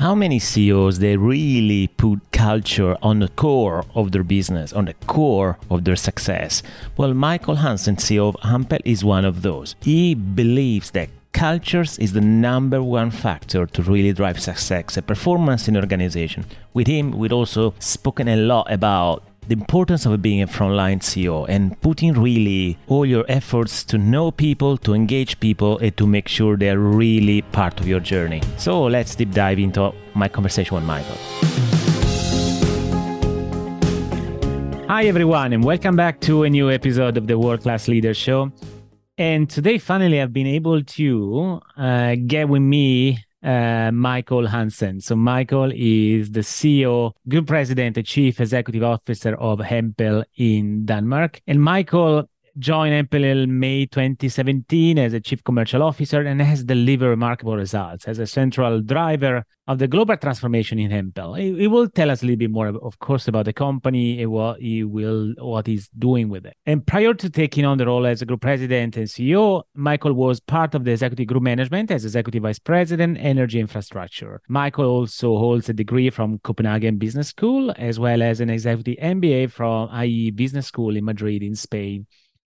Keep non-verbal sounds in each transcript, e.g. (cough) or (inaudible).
how many CEOs they really put culture on the core of their business, on the core of their success? Well, Michael Hansen, CEO of Hempel, is one of those. He believes that cultures is the number one factor to really drive success and performance in an organization. With him, we've also spoken a lot about the importance of being a frontline CEO and putting really all your efforts to know people, to engage people, and to make sure they're really part of your journey. So let's deep dive into my conversation with Michael. Hi, everyone, and welcome back to a new episode of the World Class Leader Show. And today, finally, I've been able to uh, get with me uh, Michael Hansen. So Michael is the CEO, group president, and chief executive officer of Hempel in Denmark. And Michael joined in May 2017 as a chief commercial officer and has delivered remarkable results as a central driver of the global transformation in Hempel. He, will tell us a little bit more, of course, about the company and what he will, what he's doing with it. And prior to taking on the role as a group president and CEO, Michael was part of the executive group management as executive vice president, energy infrastructure. Michael also holds a degree from Copenhagen Business School, as well as an executive MBA from IE Business School in Madrid, in Spain.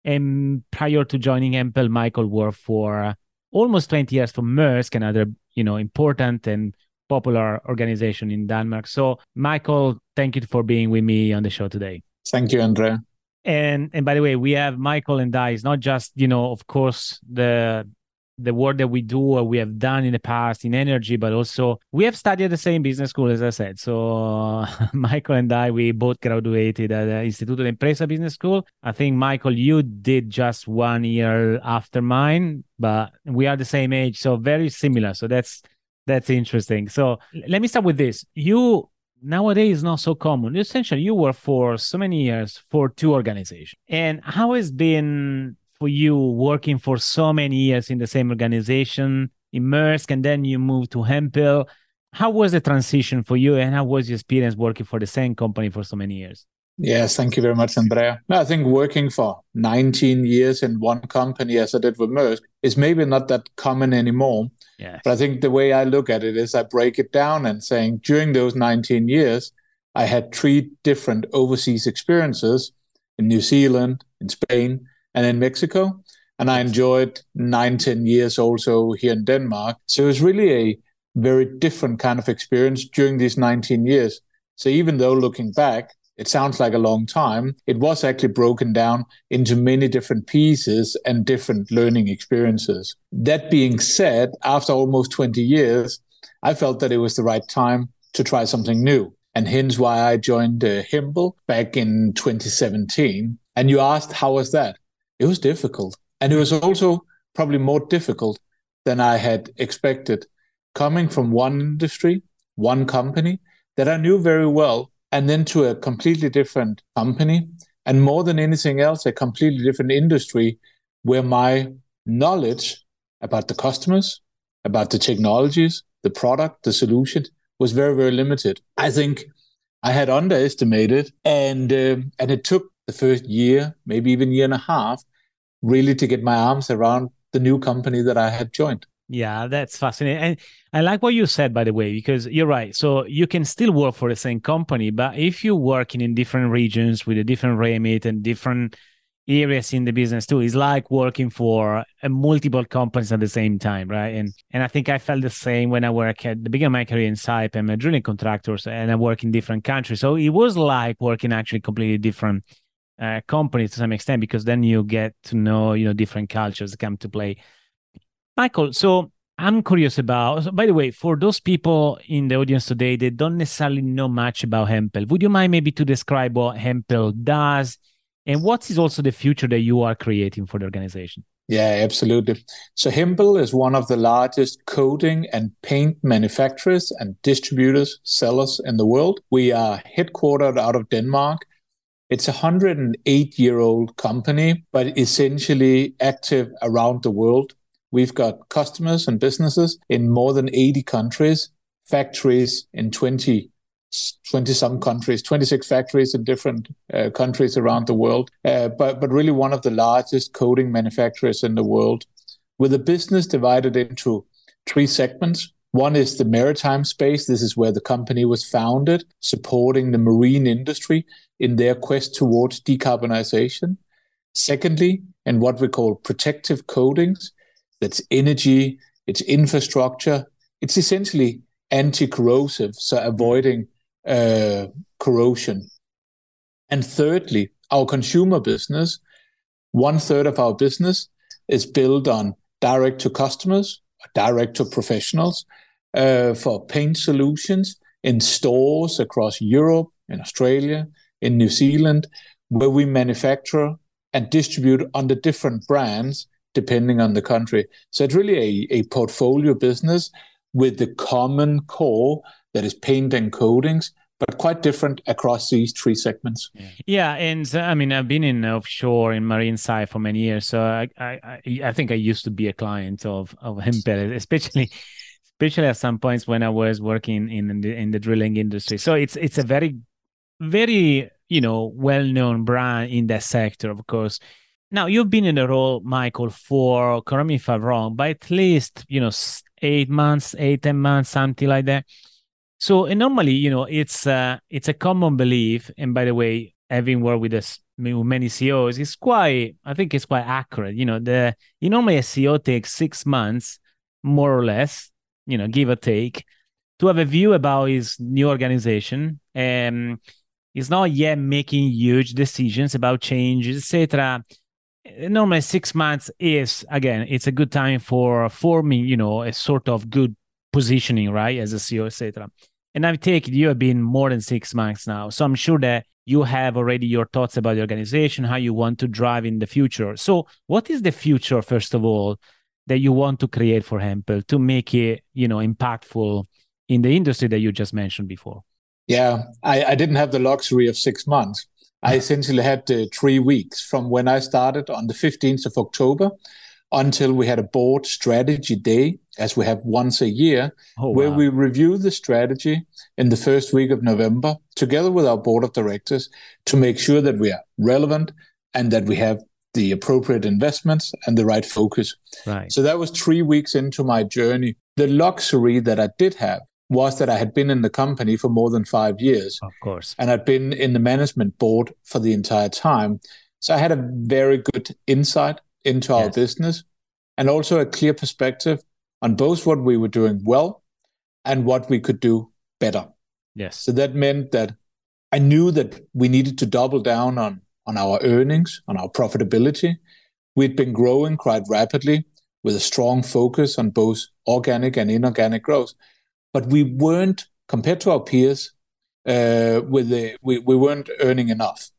And prior to joining Hempel, Michael worked for uh, almost 20 years for Maersk, another you know important and popular organization in Denmark. So, Michael, thank you for being with me on the show today. Thank you, Andrea. And and by the way, we have Michael and I. It's not just you know, of course, the the work that we do or we have done in the past in energy, but also we have studied the same business school, as I said. So (laughs) Michael and I, we both graduated at the Instituto de Empresa Business School. I think Michael, you did just one year after mine, but we are the same age, so very similar. So that's that's interesting. So let me start with this. You nowadays not so common. Essentially, you work for so many years for two organizations. And how has been for you working for so many years in the same organization, in Maersk, and then you moved to Hempel? How was the transition for you, and how was your experience working for the same company for so many years? Yes, thank you very much, Andrea. I think working for 19 years in one company, as I did with Maersk, is maybe not that common anymore. Yes. But I think the way I look at it is I break it down and saying during those 19 years, I had three different overseas experiences in New Zealand, in Spain, and in Mexico. And I enjoyed nine, 10 years also here in Denmark. So it was really a very different kind of experience during these 19 years. So even though looking back, it sounds like a long time. It was actually broken down into many different pieces and different learning experiences. That being said, after almost 20 years, I felt that it was the right time to try something new. And hence why I joined uh, Hempel back in 2017. And you asked, how was that? It was difficult. And it was also probably more difficult than I had expected. Coming from one industry, one company that I knew very well, and then to a completely different company and more than anything else a completely different industry where my knowledge about the customers about the technologies the product the solution was very very limited i think i had underestimated and uh, and it took the first year maybe even year and a half really to get my arms around the new company that i had joined yeah, that's fascinating. And I like what you said, by the way, because you're right. So you can still work for the same company, but if you're working in different regions with a different remit and different areas in the business too, it's like working for a multiple companies at the same time, right? And and I think I felt the same when I work at the beginning of my career in Saipem, I'm a drilling contractors, and I work in different countries. So it was like working actually completely different uh, companies to some extent because then you get to know you know different cultures come to play Michael, so I'm curious about, by the way, for those people in the audience today they don't necessarily know much about Hempel, would you mind maybe to describe what Hempel does and what is also the future that you are creating for the organization? Yeah, absolutely. So Hempel is one of the largest coating and paint manufacturers and distributors, sellers in the world. We are headquartered out of Denmark. It's a 108 year old company, but essentially active around the world. We've got customers and businesses in more than 80 countries, factories in 20 20 some countries, 26 factories in different uh, countries around the world, uh, but, but really one of the largest coating manufacturers in the world, with a business divided into three segments. One is the maritime space. This is where the company was founded, supporting the marine industry in their quest towards decarbonization. Secondly, in what we call protective coatings, that's energy, it's infrastructure, it's essentially anti corrosive, so avoiding uh, corrosion. And thirdly, our consumer business, one third of our business is built on direct to customers, direct to professionals uh, for paint solutions in stores across Europe, in Australia, in New Zealand, where we manufacture and distribute under different brands depending on the country. So it's really a, a portfolio business with the common core that is paint and coatings, but quite different across these three segments. Yeah, and uh, I mean, I've been in offshore in marine side for many years, so I I, I think I used to be a client of of Hempel, especially especially at some points when I was working in the in the drilling industry. So it's it's a very very you know well known brand in that sector, of course. Now you've been in the role, Michael, for correct me if I'm wrong, but at least you know eight months, eight ten months, something like that. So normally, you know, it's uh, it's a common belief, and by the way, having worked with us many CEOs, it's quite I think it's quite accurate. You know, the you normally a CEO takes six months, more or less, you know, give or take, to have a view about his new organization. And he's not yet making huge decisions about changes, etc normally six months is again it's a good time for forming you know a sort of good positioning right as a ceo etc and i take it you have been more than six months now. So i'm sure that you have already your thoughts about the organization how you want to drive in the future. So what is the future first of all that you want to create for hempel to make it you know impactful in the industry that you just mentioned before? Yeah i, I didn't have the luxury of six months. I essentially had uh, three weeks from when I started on the 15th of October until we had a board strategy day, as we have once a year, oh, where wow. we review the strategy in the first week of November together with our board of directors to make sure that we are relevant and that we have the appropriate investments and the right focus. Right. So that was three weeks into my journey. The luxury that I did have was that I had been in the company for more than five years. Of course. And I'd been in the management board for the entire time. So I had a very good insight into our business and also a clear perspective on both what we were doing well and what we could do better. Yes. So that meant that I knew that we needed to double down on, on our earnings, on our profitability. We'd been growing quite rapidly with a strong focus on both organic and inorganic growth but we weren't compared to our peers. Uh, with the we, we weren't earning enough.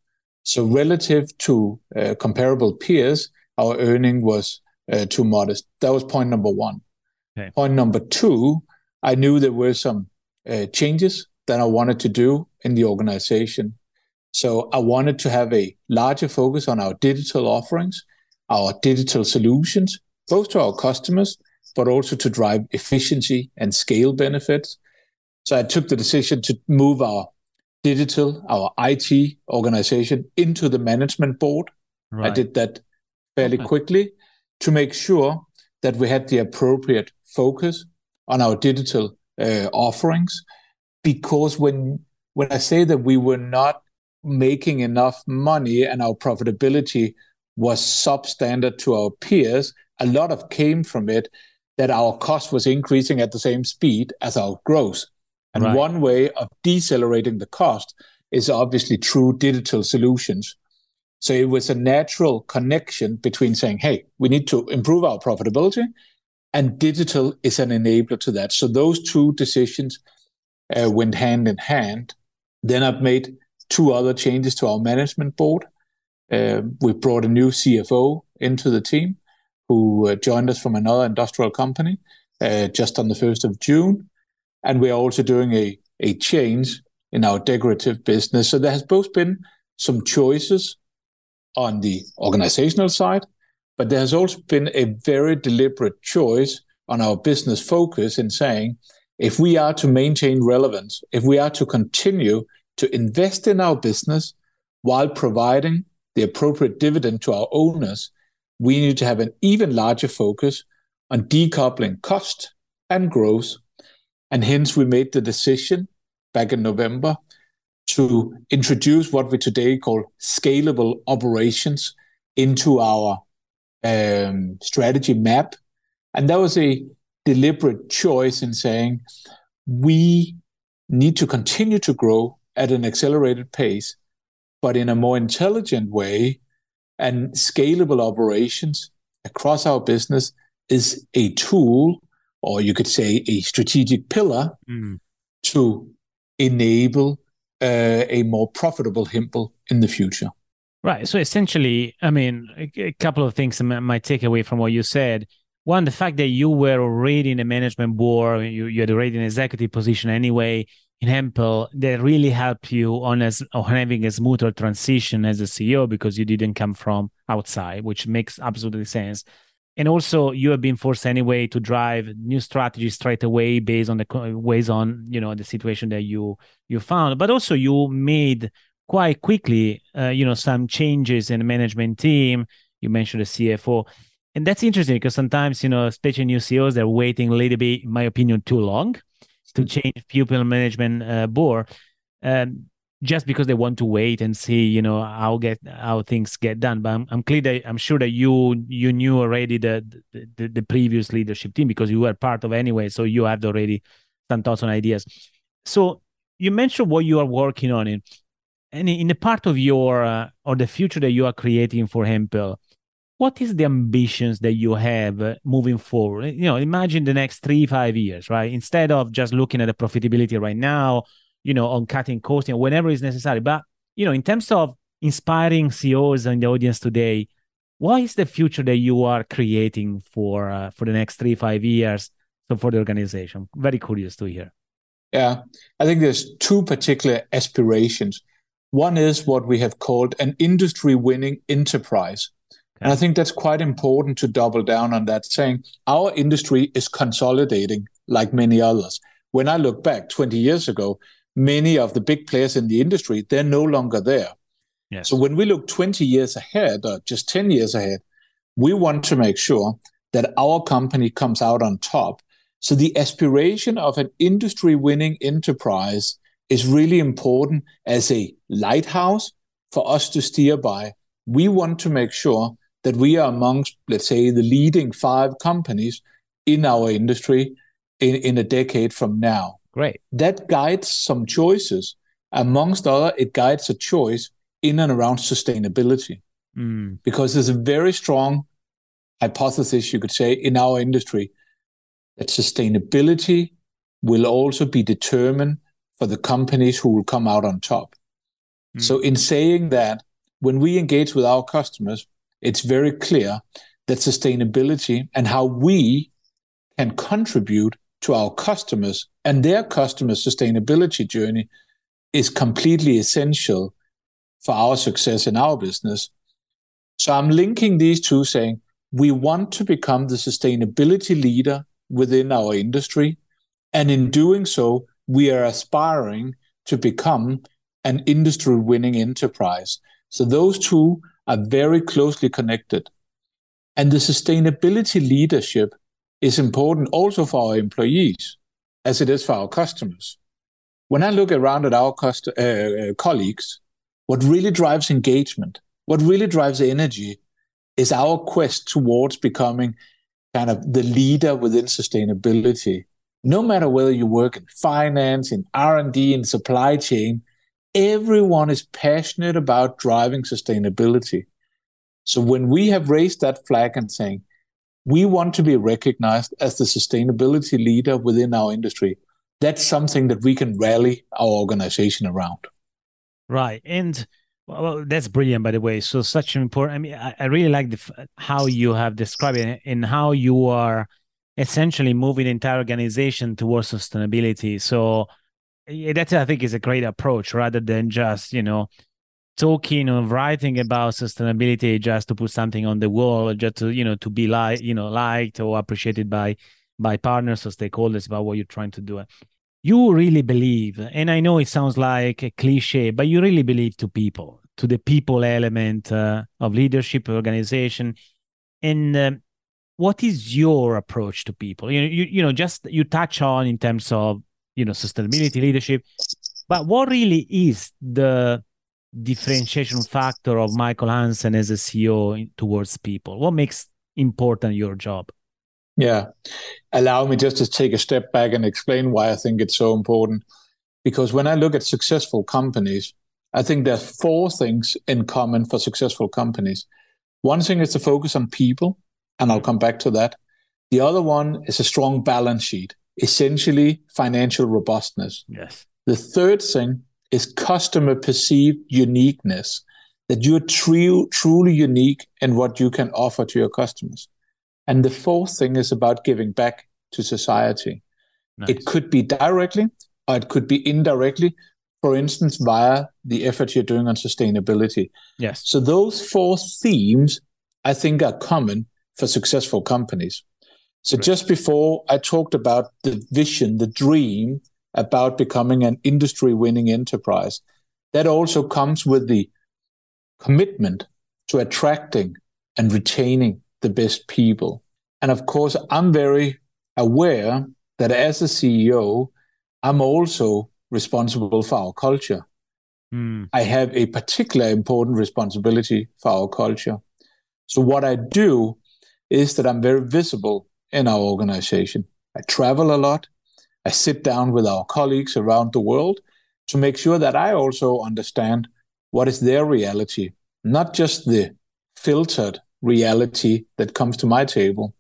So relative to uh, comparable peers, our earning was uh, too modest. That was point number one. Okay. Point number two, I knew there were some changes that I wanted to do in the organization. So I wanted to have a larger focus on our digital offerings, our digital solutions, both to our customers but also to drive efficiency and scale benefits. So I took the decision to move our digital, our IT organization into the management board. Right. I did that fairly okay. quickly to make sure that we had the appropriate focus on our digital uh, offerings. Because when when I say that we were not making enough money and our profitability was substandard to our peers, a lot of came from it that our cost was increasing at the same speed as our growth. And right. one way of decelerating the cost is obviously through digital solutions. So it was a natural connection between saying, hey, we need to improve our profitability, and digital is an enabler to that. So those two decisions uh, went hand in hand. Then I've made two other changes to our management board. Uh, we brought a new CFO into the team who uh, joined us from another industrial company uh, just on the 1st of June. And we are also doing a, a change in our decorative business. So there has both been some choices on the organizational side, but there has also been a very deliberate choice on our business focus in saying if we are to maintain relevance, if we are to continue to invest in our business while providing the appropriate dividend to our owners, we need to have an even larger focus on decoupling cost and growth And hence, we made the decision back in November to introduce what we today call scalable operations into our um, strategy map. And that was a deliberate choice in saying we need to continue to grow at an accelerated pace, but in a more intelligent way. And scalable operations across our business is a tool, or you could say a strategic pillar, mm. to enable uh, a more profitable Hempel in the future. Right. So essentially, I mean, a, a couple of things might take away from what you said. One, the fact that you were already in the management board, you, you had already an executive position anyway in Hempel, that really helped you on as on having a smoother transition as a CEO because you didn't come from outside, which makes absolutely sense. And also you have been forced anyway to drive new strategies straight away based on the ways on you know the situation that you you found. But also you made quite quickly uh, you know some changes in the management team. You mentioned the cfo and that's interesting because sometimes you know especially new ceos they're waiting a little bit in my opinion too long to change pupil management uh, board um, just because they want to wait and see you know how get how things get done. But i'm, I'm clear that i'm sure that you you knew already the, the the previous leadership team because you were part of anyway so you had already some thoughts and ideas. So you mentioned what you are working on in and in the part of your uh, or the future that you are creating for hempel what is the ambitions that you have uh, moving forward? You know imagine the next three five years right? Instead of just looking at the profitability right now you know, on cutting costs, know, whenever is necessary. But, you know, in terms of inspiring CEOs in the audience today, what is the future that you are creating for uh, for the next three five years? So for the organization very curious to hear. Yeah i think there's two particular aspirations. One is what we have called an industry winning enterprise. And i think that's quite important to double down on that saying our industry is consolidating like many others when i look back 20 years ago many of the big players in the industry, they're no longer there. Yes. So when we look 20 years ahead or just 10 years ahead, we want to make sure that our company comes out on top. So the aspiration of an industry winning enterprise is really important as a lighthouse for us to steer by. We want to make sure that we are amongst, let's say, the leading five companies in our industry in, in a decade from now. Great. That guides some choices. Amongst other, it guides a choice in and around sustainability. Mm. Because there's a very strong hypothesis, you could say, in our industry that sustainability will also be determined for the companies who will come out on top. Mm. So, in saying that, when we engage with our customers, it's very clear that sustainability and how we can contribute to our customers and their customer sustainability journey is completely essential for our success in our business. So I'm linking these two saying we want to become the sustainability leader within our industry. And in doing so, we are aspiring to become an industry winning enterprise. So those two are very closely connected. And the sustainability leadership is important also for our employees as it is for our customers. When I look around at our cust- uh, uh, colleagues, what really drives engagement, what really drives energy is our quest towards becoming kind of the leader within sustainability. No matter whether you work in finance, in R&D, in supply chain, everyone is passionate about driving sustainability. So when we have raised that flag and saying, we want to be recognized as the sustainability leader within our industry. That's something that we can rally our organization around. Right. And well, that's brilliant, by the way. So such an important. I mean, I, I really like the how you have described it and how you are essentially moving the entire organization towards sustainability. So that I think is a great approach rather than just you know talking or writing about sustainability just to put something on the wall just to you know to be like you know liked or appreciated by by partners or stakeholders about what you're trying to do you really believe and i know it sounds like a cliche but you really believe to people to the people element uh, of leadership organization and uh, what is your approach to people? You you, you know, just you touch on in terms of you know sustainability leadership, but what really is the differentiation factor of Michael Hansen as a CEO towards people? What makes important your job? Yeah. Allow me just to take a step back and explain why I think it's so important. Because when I look at successful companies, I think there's four things in common for successful companies. One thing is to focus on people, and I'll mm. come back to that. The other one is a strong balance sheet, essentially financial robustness. Yes. The third thing is customer perceived uniqueness, that you're true, truly unique in what you can offer to your customers. And the fourth thing is about giving back to society. Nice. It could be directly or it could be indirectly, for instance, via the effort you're doing on sustainability. Yes. So those four themes, I think, are common for successful companies. So right. just before I talked about the vision, the dream about becoming an industry winning enterprise, that also comes with the commitment to attracting and retaining the best people. And of course, I'm very aware that as a CEO, I'm also responsible for our culture. Mm. I have a particular important responsibility for our culture. So, what I do is that I'm very visible in our organization. I travel a lot. I sit down with our colleagues around the world to make sure that I also understand what is their reality, not just the filtered reality that comes to my table.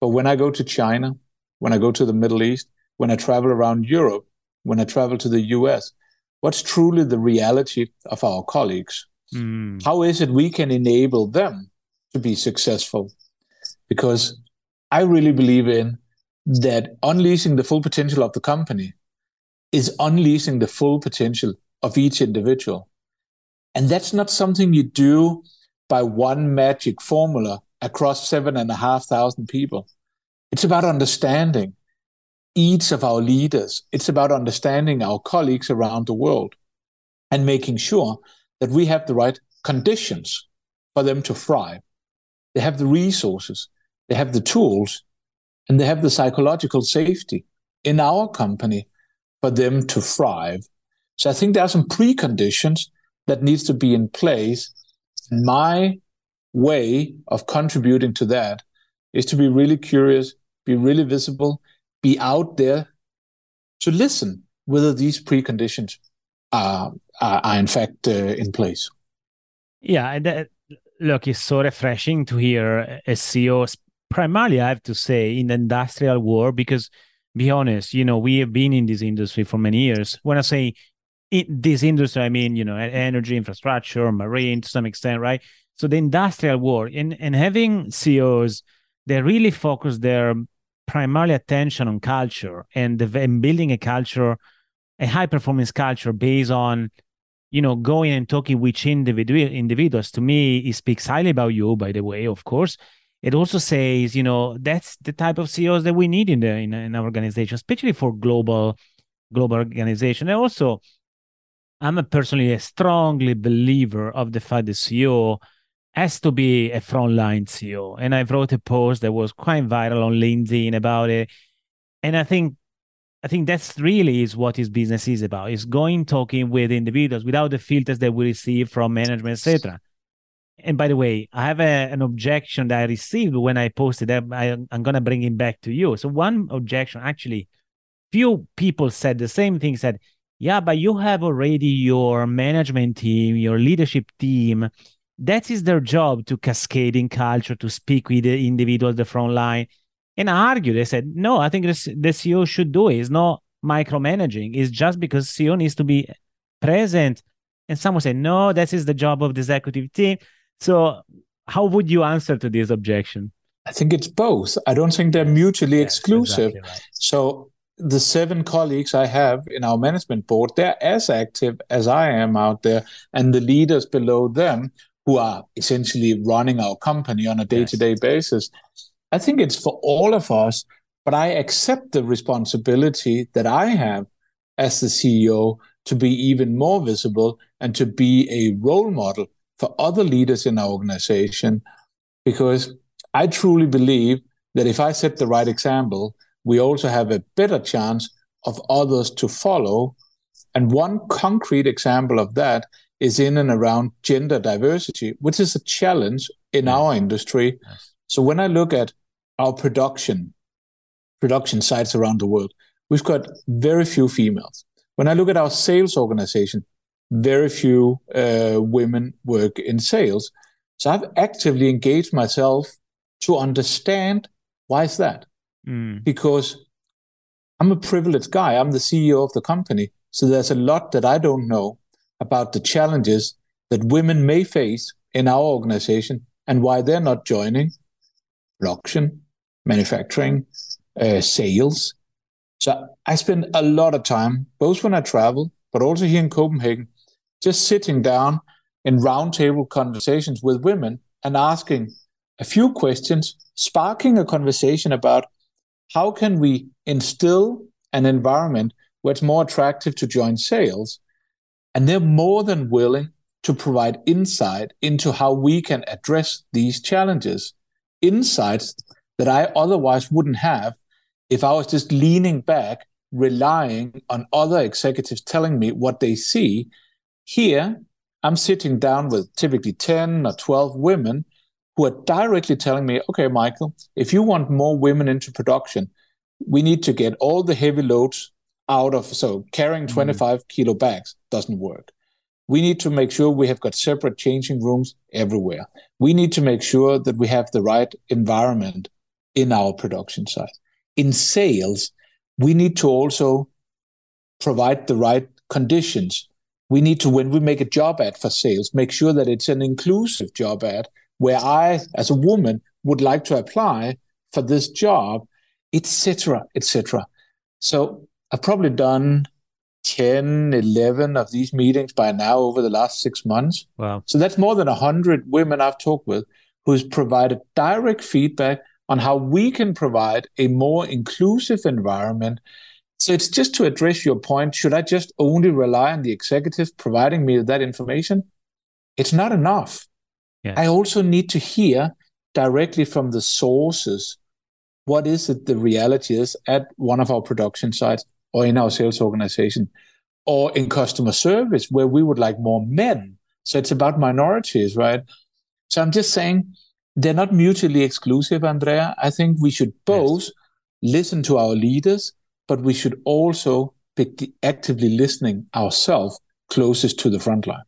But when I go to China, when I go to the Middle East, when I travel around Europe, when I travel to the US, what's truly the reality of our colleagues? Mm. How is it we can enable them to be successful? Because I really believe in that unleashing the full potential of the company is unleashing the full potential of each individual. And that's not something you do by one magic formula across seven and a half thousand people. It's about understanding each of our leaders. It's about understanding our colleagues around the world and making sure that we have the right conditions for them to thrive. They have the resources, they have the tools, and they have the psychological safety in our company for them to thrive. So I think there are some preconditions that needs to be in place. My way of contributing to that is to be really curious, be really visible, be out there to listen whether these preconditions are, are, are in fact uh, in place. Yeah, that, look, it's so refreshing to hear a CEO primarily, I have to say, in the industrial world, because be honest, you know, we have been in this industry for many years. When I say in this industry, I mean, you know, energy, infrastructure, marine to some extent, right? So the industrial world and, and having CEOs, they really focus their primarily attention on culture and, the, and building a culture, a high performance culture based on you know, going and talking with individual individuals to me, it speaks highly about you, by the way, of course, it also says, you know, that's the type of CEOs that we need in the in, in our organization, especially for global global organization. And also, I'm a personally a strongly believer of the fact that CEO has to be a frontline CEO. And I've wrote a post that was quite viral on LinkedIn about it. And I think I think that's really is what his business is about. Is going talking with individuals without the filters that we receive from management, etc and by the way, I have a, an objection that I received when I posted that. I, am going to bring it back to you. So one objection, actually, few people said the same thing. Said, "Yeah, but you have already your management team, your leadership team. That is their job to cascade in culture, to speak with the individuals, the front line." And I argued. They said, "No, I think this, the CEO should do it. It's not micromanaging. It's just because CEO needs to be present." And someone said, "No, that is the job of the executive team." So, how would you answer to this objection? I think it's both. I don't think they're mutually yes, exclusive. Exactly right. So, the seven colleagues I have in our management board, they're as active as I am out there, and the leaders below them who are essentially running our company on a day to day basis. I think it's for all of us, but I accept the responsibility that I have as the CEO to be even more visible and to be a role model for other leaders in our organization because I truly believe that if I set the right example, we also have a better chance of others to follow. And one concrete example of that is in and around gender diversity, which is a challenge in yes. our industry. Yes. So when I look at our production, production sites around the world, we've got very few females. When I look at our sales organization, very few uh, women work in sales. So I've actively engaged myself to understand why is that? Mm. Because I'm a privileged guy. I'm the CEO of the company. So there's a lot that I don't know about the challenges that women may face in our organization and why they're not joining production, manufacturing, uh, sales. So I spend a lot of time, both when I travel, but also here in Copenhagen, just sitting down in roundtable conversations with women and asking a few questions, sparking a conversation about how can we instill an environment where it's more attractive to join sales and they're more than willing to provide insight into how we can address these challenges. Insights that i otherwise wouldn't have if i was just leaning back relying on other executives telling me what they see here i'm sitting down with typically 10 or 12 women who are directly telling me, okay, Michael, if you want more women into production, we need to get all the heavy loads out of so carrying mm-hmm. 25 mm. kilo bags doesn't work. We need to make sure we have got separate changing rooms everywhere. We need to make sure that we have the right environment in our production site. In sales, we need to also provide the right conditions. We need to, when we make a job ad for sales, make sure that it's an inclusive job ad where I, as a woman, would like to apply for this job, etc., etc. So I've probably done 10, 11 of these meetings by now over the last six months. Wow. So that's more than 100 women I've talked with who's provided direct feedback on how we can provide a more inclusive environment. So it's just to address your point should I just only rely on the executive providing me that information? It's not enough. Yeah. I also need to hear directly from the sources what is it the reality is at one of our production sites or in our sales organization or in customer service where we would like more men. So it's about minorities, right? So I'm just saying they're not mutually exclusive, Andrea. I think we should both yes. listen to our leaders, but we should also be actively listening ourselves closest to the front line.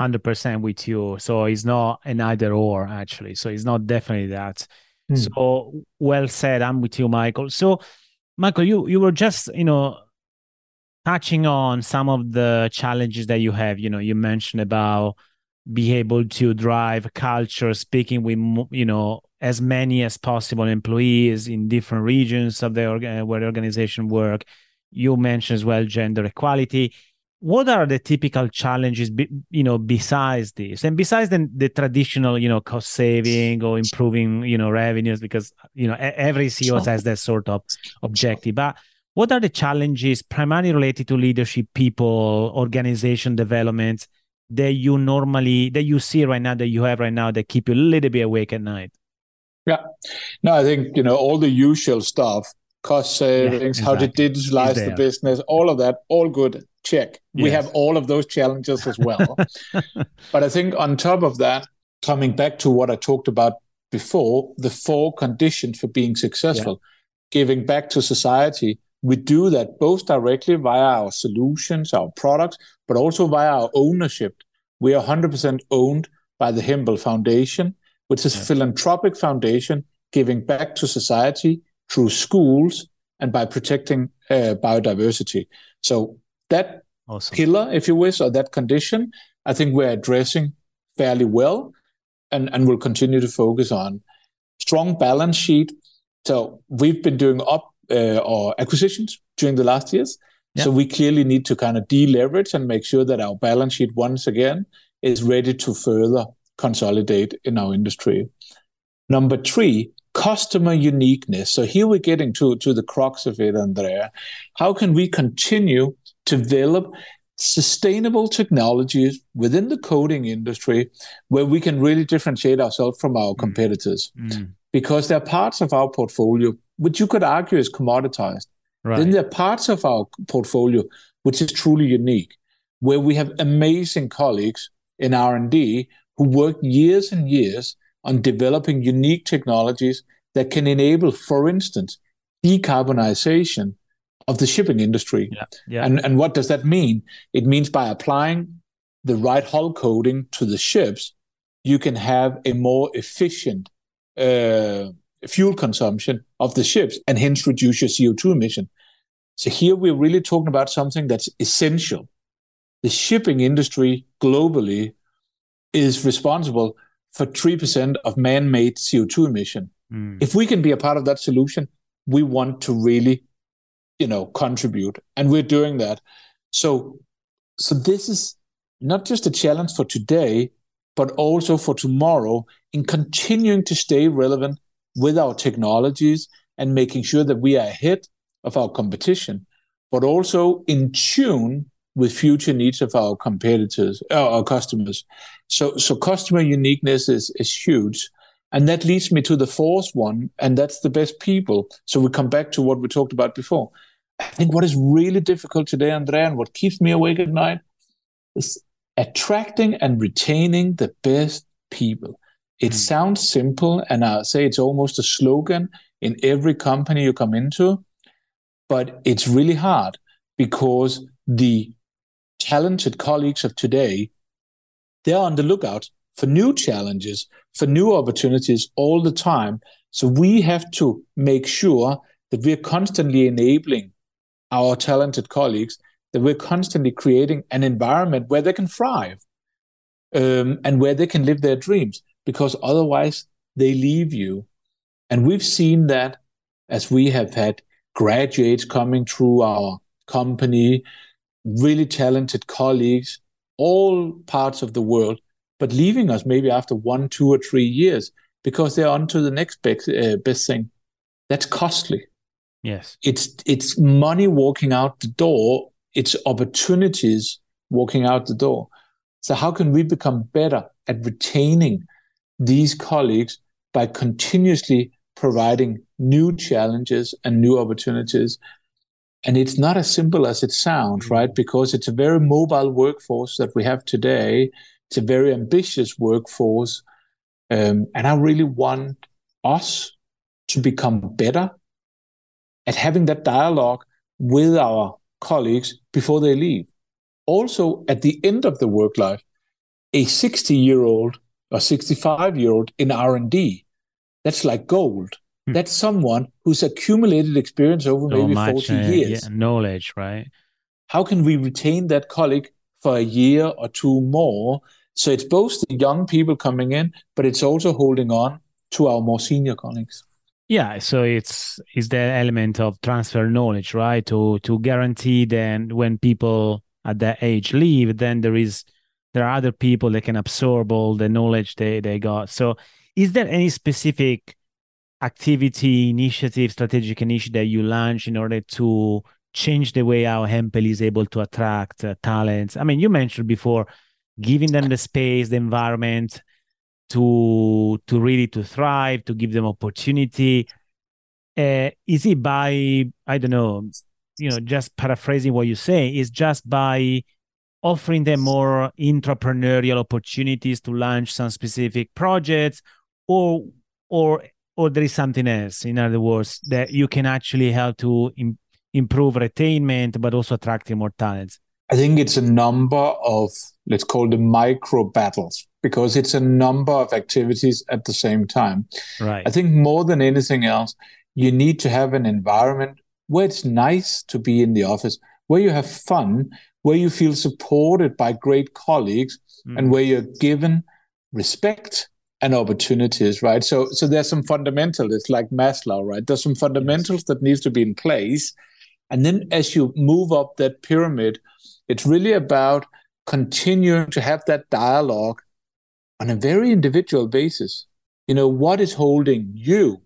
100% with you. So it's not an either or, actually. So it's not definitely that. Mm. So well said. I'm with you, Michael. So, Michael, you, you were just, you know, touching on some of the challenges that you have. You know, you mentioned about be able to drive culture, speaking with, you know, as many as possible employees in different regions of the uh, where the organization work. You mentioned as well gender equality. What are the typical challenges you know besides this? And besides the, the traditional you know cost saving or improving you know revenues because you know every ceo has that sort of objective. But what are the challenges primarily related to leadership people organization development that you normally that you see right now that you have right now that keep you a little bit awake at night yeah no i think you know all the usual stuff cost savings yeah, exactly. how to digitalize the business all of that all good check. Yes. We have all of those challenges as well. (laughs) but I think on top of that, coming back to what I talked about before, the four conditions for being successful, yeah. giving back to society, we do that both directly via our solutions, our products, but also via our ownership. We are 100% owned by the Hempel Foundation, which is a philanthropic foundation giving back to society through schools and by protecting uh, biodiversity. So that awesome. pillar, if you wish, or that condition, I think we're addressing fairly well and, and we'll continue to focus on strong balance sheet. So we've been doing up uh, or acquisitions during the last years. So we clearly need to kind of deleverage and make sure that our balance sheet once again is ready to further consolidate in our industry. Number three, customer uniqueness. So here we're getting to, to the crux of it, Andrea. How can we continue to develop sustainable technologies within the coating industry where we can really differentiate ourselves from our mm. competitors. Mm. because there are parts of our portfolio which you could argue is commoditized. Right. Then there are parts of our portfolio which is truly unique, where we have amazing colleagues in R&D who work years and years on developing unique technologies that can enable, for instance, decarbonization of the shipping industry. Yeah. Yeah. And, and what does that mean? It means by applying the right hull coating to the ships, you can have a more efficient uh, fuel consumption of the ships and hence reduce your CO2 emission. So here we're really talking about something that's essential. The shipping industry globally is responsible for 3% of man-made CO2 emission. Mm. If we can be a part of that solution, we want to really, you know, contribute. And we're doing that. So so this is not just a challenge for today, but also for tomorrow in continuing to stay relevant with our technologies and making sure that we are ahead of our competition, but also in tune with future needs of our competitors, uh, our customers. So, so customer uniqueness is, is huge. And that leads me to the fourth one, and that's the best people. So we come back to what we talked about before. I think what is really difficult today, Andrea, and what keeps me awake at night is attracting and retaining the best people. It mm. sounds simple, and I'll say it's almost a slogan in every company you come into, but it's really hard because the talented colleagues of today they're on the lookout for new challenges, for new opportunities all the time. So we have to make sure that we're constantly enabling our talented colleagues that we're constantly creating an environment where they can thrive um, and where they can live their dreams because otherwise they leave you. And we've seen that as we have had graduates coming through our company, really talented colleagues, all parts of the world, but leaving us maybe after one, two, or three years because they're on to the next best, uh, best thing. That's costly. Yes. It's it's money walking out the door it's opportunities walking out the door. So, how can we become better at retaining these colleagues by continuously providing new challenges and new opportunities? And it's not as simple as it sounds, right? Mm-hmm. Because it's a very mobile workforce that we have today. It's a very ambitious workforce. Um, and I really want us to become better at having that dialogue with our colleagues before they leave. Also, at the end of the work life, a 60 year old or 65 year old in R&D, that's like gold. Hmm. That's someone who's accumulated experience over so maybe much, 40 uh, years. Yeah, knowledge, right? How can we retain that colleague for a year or two more? So it's both the young people coming in, but it's also holding on to our more senior colleagues. Yeah, so it's it's the element of transfer knowledge, right? To to guarantee then when people at that age leave, then there is there are other people that can absorb all the knowledge they they got. So, is there any specific activity, initiative, strategic initiative that you launch in order to change the way how Hempel is able to attract uh, talents? I mean, you mentioned before giving them the space, the environment, to to really to thrive to give them opportunity uh, is it by i don't know you know just paraphrasing what you say is just by offering them more entrepreneurial opportunities to launch some specific projects or or or there is something else in other words that you can actually help to Im- improve retainment but also attracting more talents i think it's a number of let's call them micro battles because it's a number of activities at the same time. Right. I think more than anything else, you need to have an environment where it's nice to be in the office, where you have fun, where you feel supported by great colleagues, mm. and where you're given respect and opportunities, right? So, so there's some fundamentals. It's like Maslow, right? There's some fundamentals that needs to be in place, and then as you move up that pyramid, it's really about continuing to have that dialogue on a very individual basis. You know, what is holding you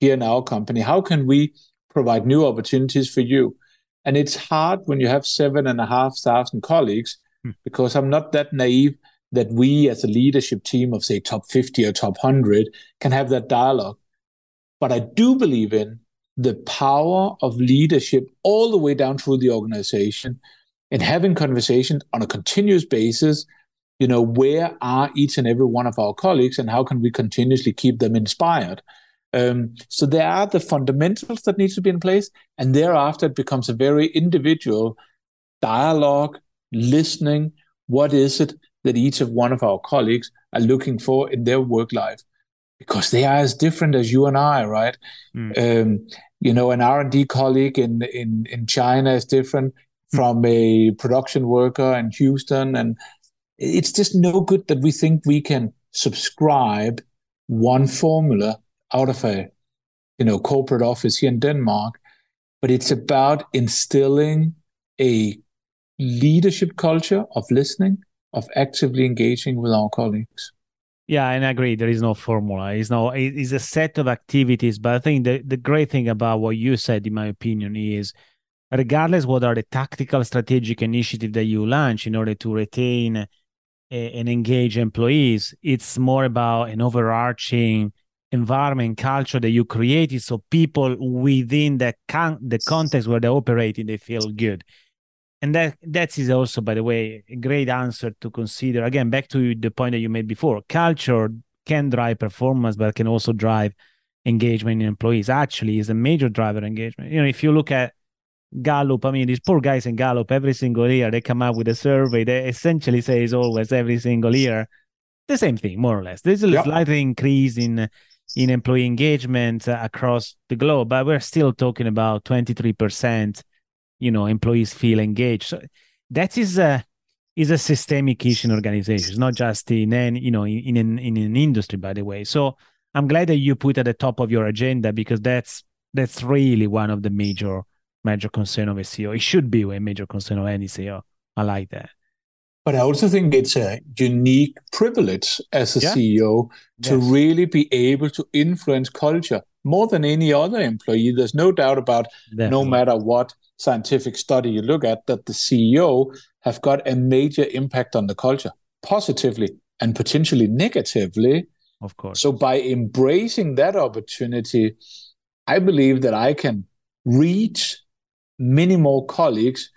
here in our company? How can we provide new opportunities for you? And it's hard when you have seven and a half thousand colleagues, hmm. because I'm not that naive that we as a leadership team of say top 50 or top 100 can have that dialogue. But I do believe in the power of leadership all the way down through the organization and having conversations on a continuous basis you know where are each and every one of our colleagues and how can we continuously keep them inspired um, so there are the fundamentals that need to be in place and thereafter it becomes a very individual dialogue listening what is it that each of one of our colleagues are looking for in their work life because they are as different as you and i right mm. um, you know an r&d colleague in, in, in china is different hmm. from a production worker in houston and it's just no good that we think we can subscribe one formula out of a you know corporate office here in Denmark, but it's about instilling a leadership culture of listening, of actively engaging with our colleagues. Yeah, and I agree. There is no formula. It's no. It's a set of activities. But I think the the great thing about what you said, in my opinion, is regardless what are the tactical strategic initiative that you launch in order to retain uh, and engage employees. It's more about an overarching environment culture that you created so people within the con- the context where they're operating they feel good and that that is also by the way a great answer to consider again back to the point that you made before culture can drive performance but can also drive engagement in employees actually is a major driver engagement you know if you look at Gallup, I mean, these poor guys in Gallup, every single year they come up with a survey that essentially says always every single year the same thing, more or less. There's a yep. slight increase in in employee engagement uh, across the globe, but we're still talking about 23%, you know, employees feel engaged. So that is a is a systemic issue in organizations, not just in any, you know, in, in, in an industry, by the way. So I'm glad that you put at the top of your agenda because that's that's really one of the major major concern of a CEO. It should be a major concern of any CEO. I like that. But I also think it's a unique privilege as a yeah. CEO to yes. really be able to influence culture more than any other employee. There's no doubt about Definitely. no matter what scientific study you look at, that the CEO have got a major impact on the culture, positively and potentially negatively. Of course. So by embracing that opportunity, I believe that I can reach many more colleagues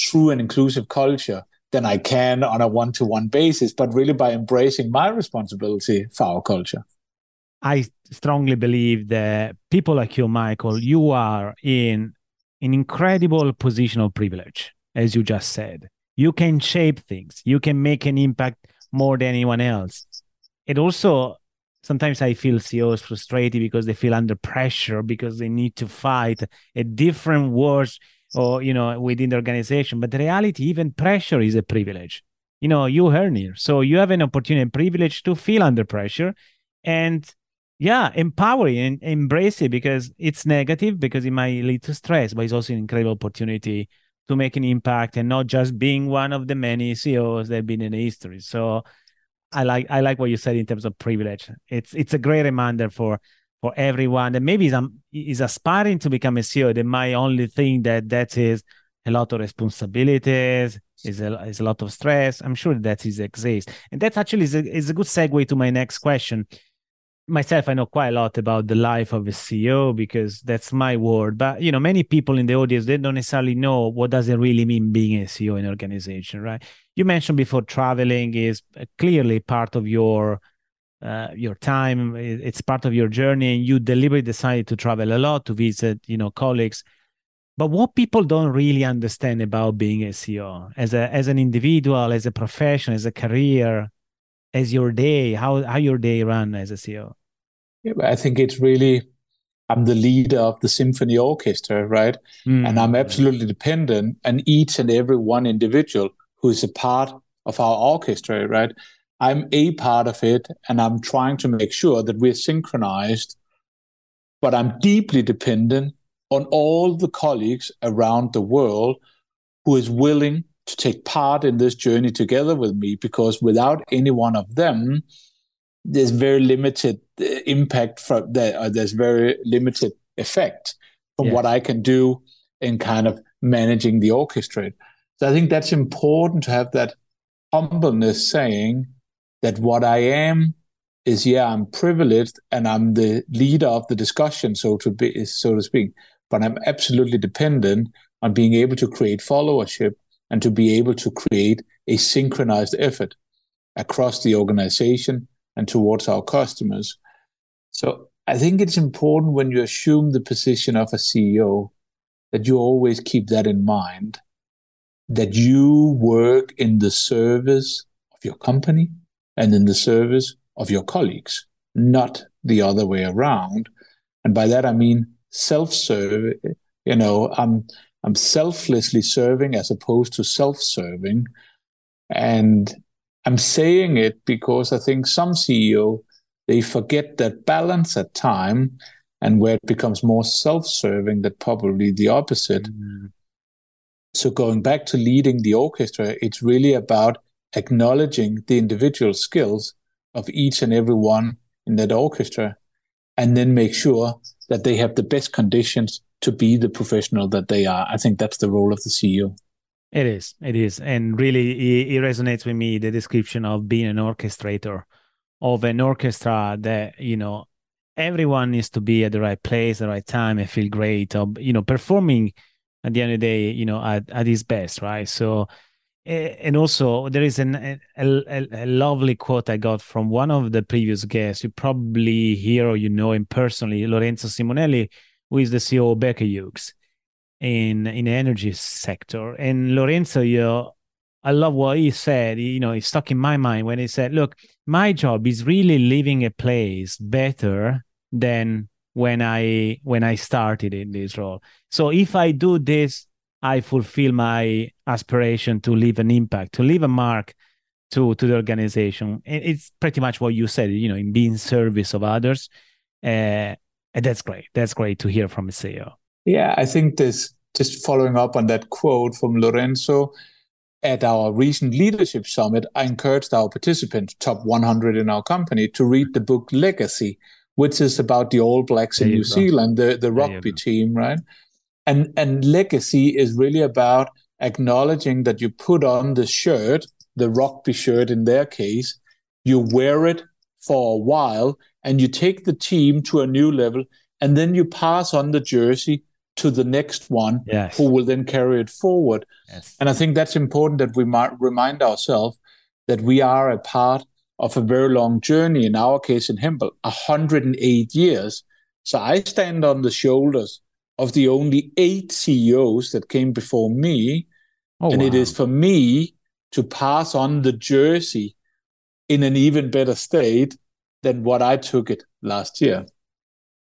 through an inclusive culture than I can on a one to one basis, but really by embracing my responsibility for our culture. I strongly believe that people like you, Michael, you are in an incredible position of privilege, as you just said. You can shape things, you can make an impact more than anyone else. It also sometimes I feel CEOs frustrated because they feel under pressure because they need to fight a different wars or you know within the organization. But the reality, even pressure is a privilege. You know, you earn it, so you have an opportunity and privilege to feel under pressure, and yeah, empower it and embrace it because it's negative because it might lead to stress, but it's also an incredible opportunity to make an impact and not just being one of the many CEOs that have been in history. So I like I like what you said in terms of privilege. It's it's a great reminder for for everyone that maybe is, um, is aspiring to become a CEO. They might only think that that is a lot of responsibilities, is a, is a lot of stress. I'm sure that is exists, and that actually is a, is a good segue to my next question. Myself, I know quite a lot about the life of a CEO because that's my word. But you know, many people in the audience they don't necessarily know what does it really mean being a CEO in an organization, right? you mentioned before traveling is clearly part of your uh, your time it's part of your journey and you deliberately decided to travel a lot to visit you know colleagues but what people don't really understand about being a ceo as a as an individual as a profession as a career as your day how how your day run as a ceo yeah, i think it's really i'm the leader of the symphony orchestra right mm. and i'm absolutely dependent on each and every one individual who is a part of our orchestra, right? I'm a part of it, and I'm trying to make sure that we're synchronized. But I'm deeply dependent on all the colleagues around the world who is willing to take part in this journey together with me, because without any one of them, there's very limited uh, impact from there. Uh, there's very limited effect from yes. what I can do in kind of managing the orchestra. So I think that's important to have that humbleness saying that what I am is yeah, I'm privileged and I'm the leader of the discussion, so to be, so to speak. But I'm absolutely dependent on being able to create followership and to be able to create a synchronized effort across the organization and towards our customers. So I think it's important when you assume the position of a CEO that you always keep that in mind that you work in the service of your company and in the service of your colleagues, not the other way around. And by that I mean self-serve. You know, I'm I'm selflessly serving as opposed to self-serving, and I'm saying it because I think some CEO they forget that balance at time, and where it becomes more self-serving, that probably the opposite. Mm-hmm. So going back to leading the orchestra, it's really about acknowledging the individual skills of each and every one in that orchestra and then make sure that they have the best conditions to be the professional that they are. I think that's the role of the CEO. It is. It is. And really, it, resonates with me the description of being an orchestrator of an orchestra that, you know, everyone needs to be at the right place, the right time, and feel great, or, you know, performing at the end of the day, you know, at, at his best, right? So, eh, and also there is an, a, a, a, lovely quote I got from one of the previous guests. You probably hear or you know him personally, Lorenzo Simonelli, who is the CEO of Baker Hughes in in the energy sector. And Lorenzo, you know, I love what he said. You know, it stuck in my mind when he said, "Look, my job is really leaving a place better than when I when I started in this role. So if I do this I fulfill my aspiration to leave an impact, to leave a mark to to the organization. It's pretty much what you said, you know, in being service of others. Uh, and that's great. That's great to hear from a CEO. Yeah, I think this just following up on that quote from Lorenzo at our recent leadership summit, I encouraged our participants, top 100 in our company, to read the book Legacy, which is about the All Blacks in New go. Zealand, the, the rugby team, right? and and legacy is really about acknowledging that you put on the shirt the rugby shirt in their case you wear it for a while and you take the team to a new level and then you pass on the jersey to the next one yes. who will then carry it forward yes. and i think that's important that we might remind ourselves that we are a part of a very long journey in our case in Hempel 108 years so i stand on the shoulders of the only eight CEOs that came before me. Oh, and wow. it is for me to pass on the jersey in an even better state than what I took it last year.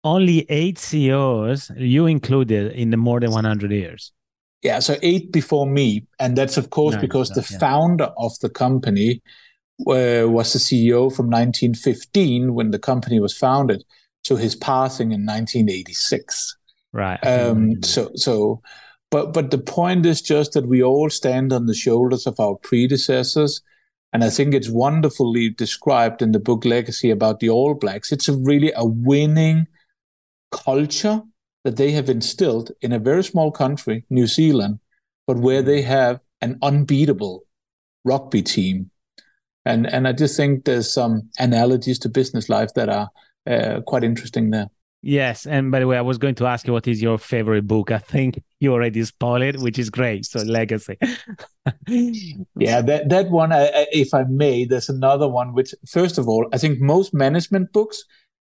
Only eight CEOs, you included, in the more than 100 years. Yeah, so eight before me. And that's, of course, because the yeah. founder of the company uh, was the CEO from 1915 when the company was founded to his passing in 1986. Right. Um, so so but but the point is just that we all stand on the shoulders of our predecessors. And I think it's wonderfully described in the book Legacy about the All Blacks. It's a really a winning culture that they have instilled in a very small country, New Zealand, but where they have an unbeatable rugby team. And and I just think there's some analogies to business life that are uh, quite interesting there. Yes, and by the way, I was going to ask you what is your favorite book. I think you already spoiled it, which is great. So legacy. (laughs) yeah, that that one, I, I, if I may, there's another one. Which, first of all, I think most management books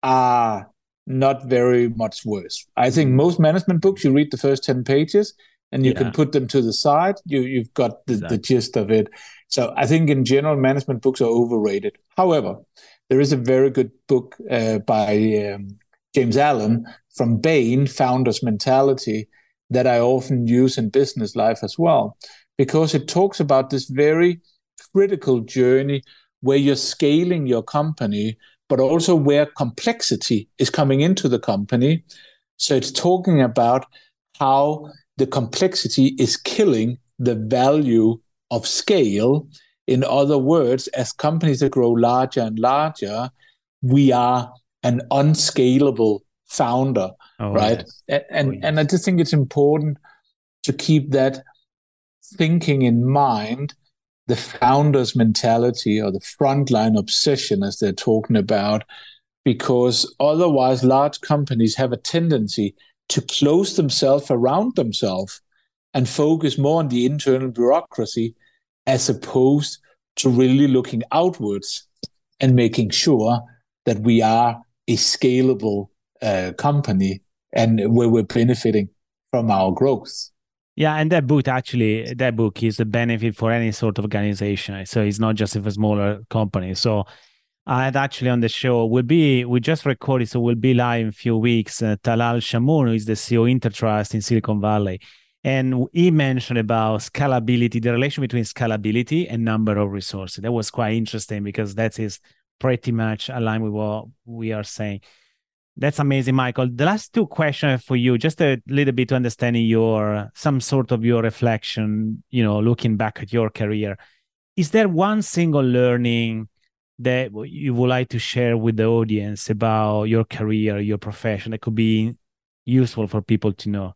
are not very much worse. I think most management books, you read the first ten pages, and you yeah. can put them to the side. You you've got the, exactly. the gist of it. So I think in general, management books are overrated. However, there is a very good book uh, by um, James Allen from Bain, Founder's Mentality, that I often use in business life as well, because it talks about this very critical journey where you're scaling your company, but also where complexity is coming into the company. So it's talking about how the complexity is killing the value of scale. In other words, as companies that grow larger and larger, we are an unscalable founder, oh, right? Yes. And oh, yes. and I just think it's important to keep that thinking in mind the founder's mentality or the frontline obsession, as they're talking about, because otherwise, large companies have a tendency to close themselves around themselves and focus more on the internal bureaucracy as opposed to really looking outwards and making sure that we are a scalable uh, company and where we're benefiting from our growth. Yeah, and that book actually, that book is a benefit for any sort of organization. So it's not just for smaller company. So I had actually on the show We'll be we just recorded, so we'll be live in a few weeks. Uh, Talal Shamoon, who is the CEO Intertrust in Silicon Valley, and he mentioned about scalability, the relation between scalability and number of resources. That was quite interesting because that is pretty much aligned with what we are saying. That's amazing, Michael. The last two questions for you, just a little bit to understanding your some sort of your reflection, you know, looking back at your career. Is there one single learning that you would like to share with the audience about your career, your profession that could be useful for people to know?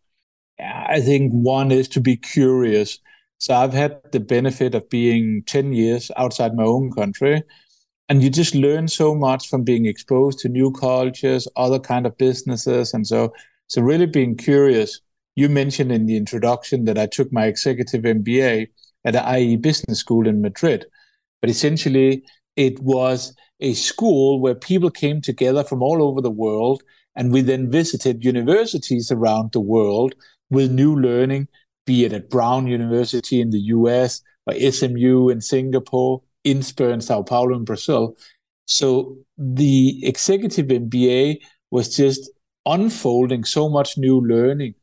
I think one is to be curious. So I've had the benefit of being 10 years outside my own country and you just learn so much from being exposed to new cultures other kind of businesses and so so really being curious. You mentioned in the introduction that i took my executive mba at the ie business school in madrid but essentially it was a school where people came together from all over the world and we then visited universities around the world with new learning be it at brown university in the us or smu in singapore INSPER in Sao Paulo in Brazil. So the executive MBA was just unfolding so much new learning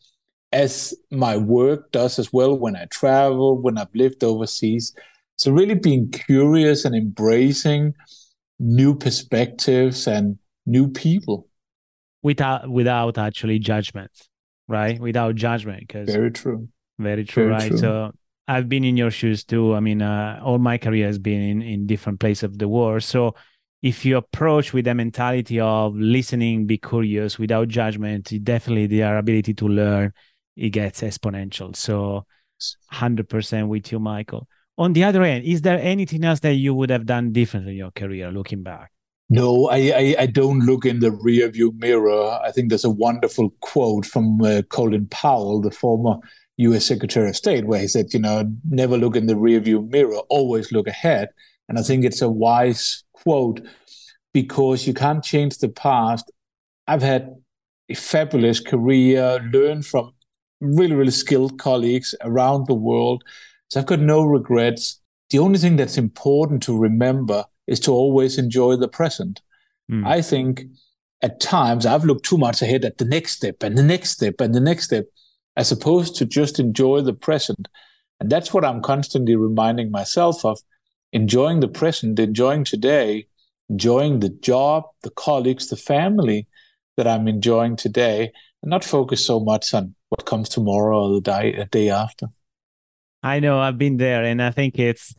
as my work does as well when I travel, when I've lived overseas. So really being curious and embracing new perspectives and new people. Without without actually judgment, right? Without judgment. Because very true. Very true, very right? True. So I've been in your shoes too. I mean, uh, all my career has been in, in different places of the world. So if you approach with the mentality of listening, be curious without judgment, definitely their ability to learn, it gets exponential. So 100% with you, Michael. On the other end, is there anything else that you would have done differently in your career looking back? No, I, I, I, don't look in the rearview mirror. I think there's a wonderful quote from uh, Colin Powell, the former U.S. Secretary of State, where he said, you know, never look in the rearview mirror, always look ahead. And I think it's a wise quote because you can't change the past. I've had a fabulous career, learned from really, really skilled colleagues around the world. So I've got no regrets. The only thing that's important to remember is to always enjoy the present. Mm. I think at times I've looked too much ahead at the next step and the next step and the next step as opposed to just enjoy the present. And that's what I'm constantly reminding myself of enjoying the present, enjoying today, enjoying the job, the colleagues, the family that I'm enjoying today, and not focus so much on what comes tomorrow or the day, day after. I know I've been there, and I think it's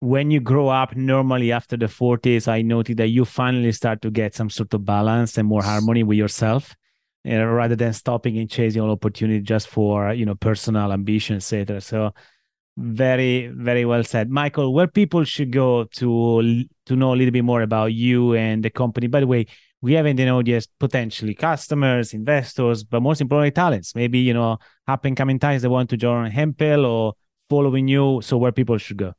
when you grow up normally after the 40s i noted that you finally start to get some sort of balance and more harmony with yourself you know, rather than stopping and chasing all opportunity just for you know personal ambition, etc. So very very well said, Michael. Where people should go to to know a little bit more about you and the company. By the way, we have in the audience potentially customers, investors, but most importantly, talents. Maybe you know up and coming talents that want to join Hempel or following you. So where people should go.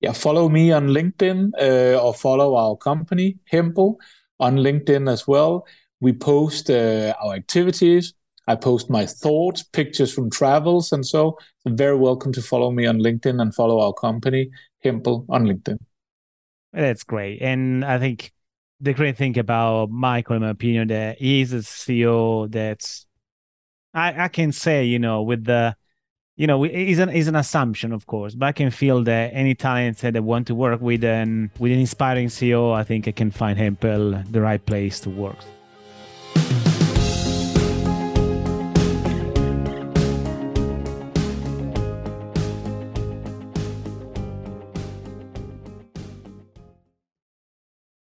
Yeah, follow me on LinkedIn uh, or follow our company Hempel on LinkedIn as well we post uh, our activities. I post my thoughts, pictures from travels, and so you're very welcome to follow me on LinkedIn and follow our company, Hempel, on LinkedIn. That's great, and I think the great thing about Michael, in my opinion, that he's a CEO that's I, I can say, you know, with the you know, it's an, it's an assumption, of course, but I can feel that any talent that I want to work with and with an inspiring CEO, I think I can find Hempel the right place to work.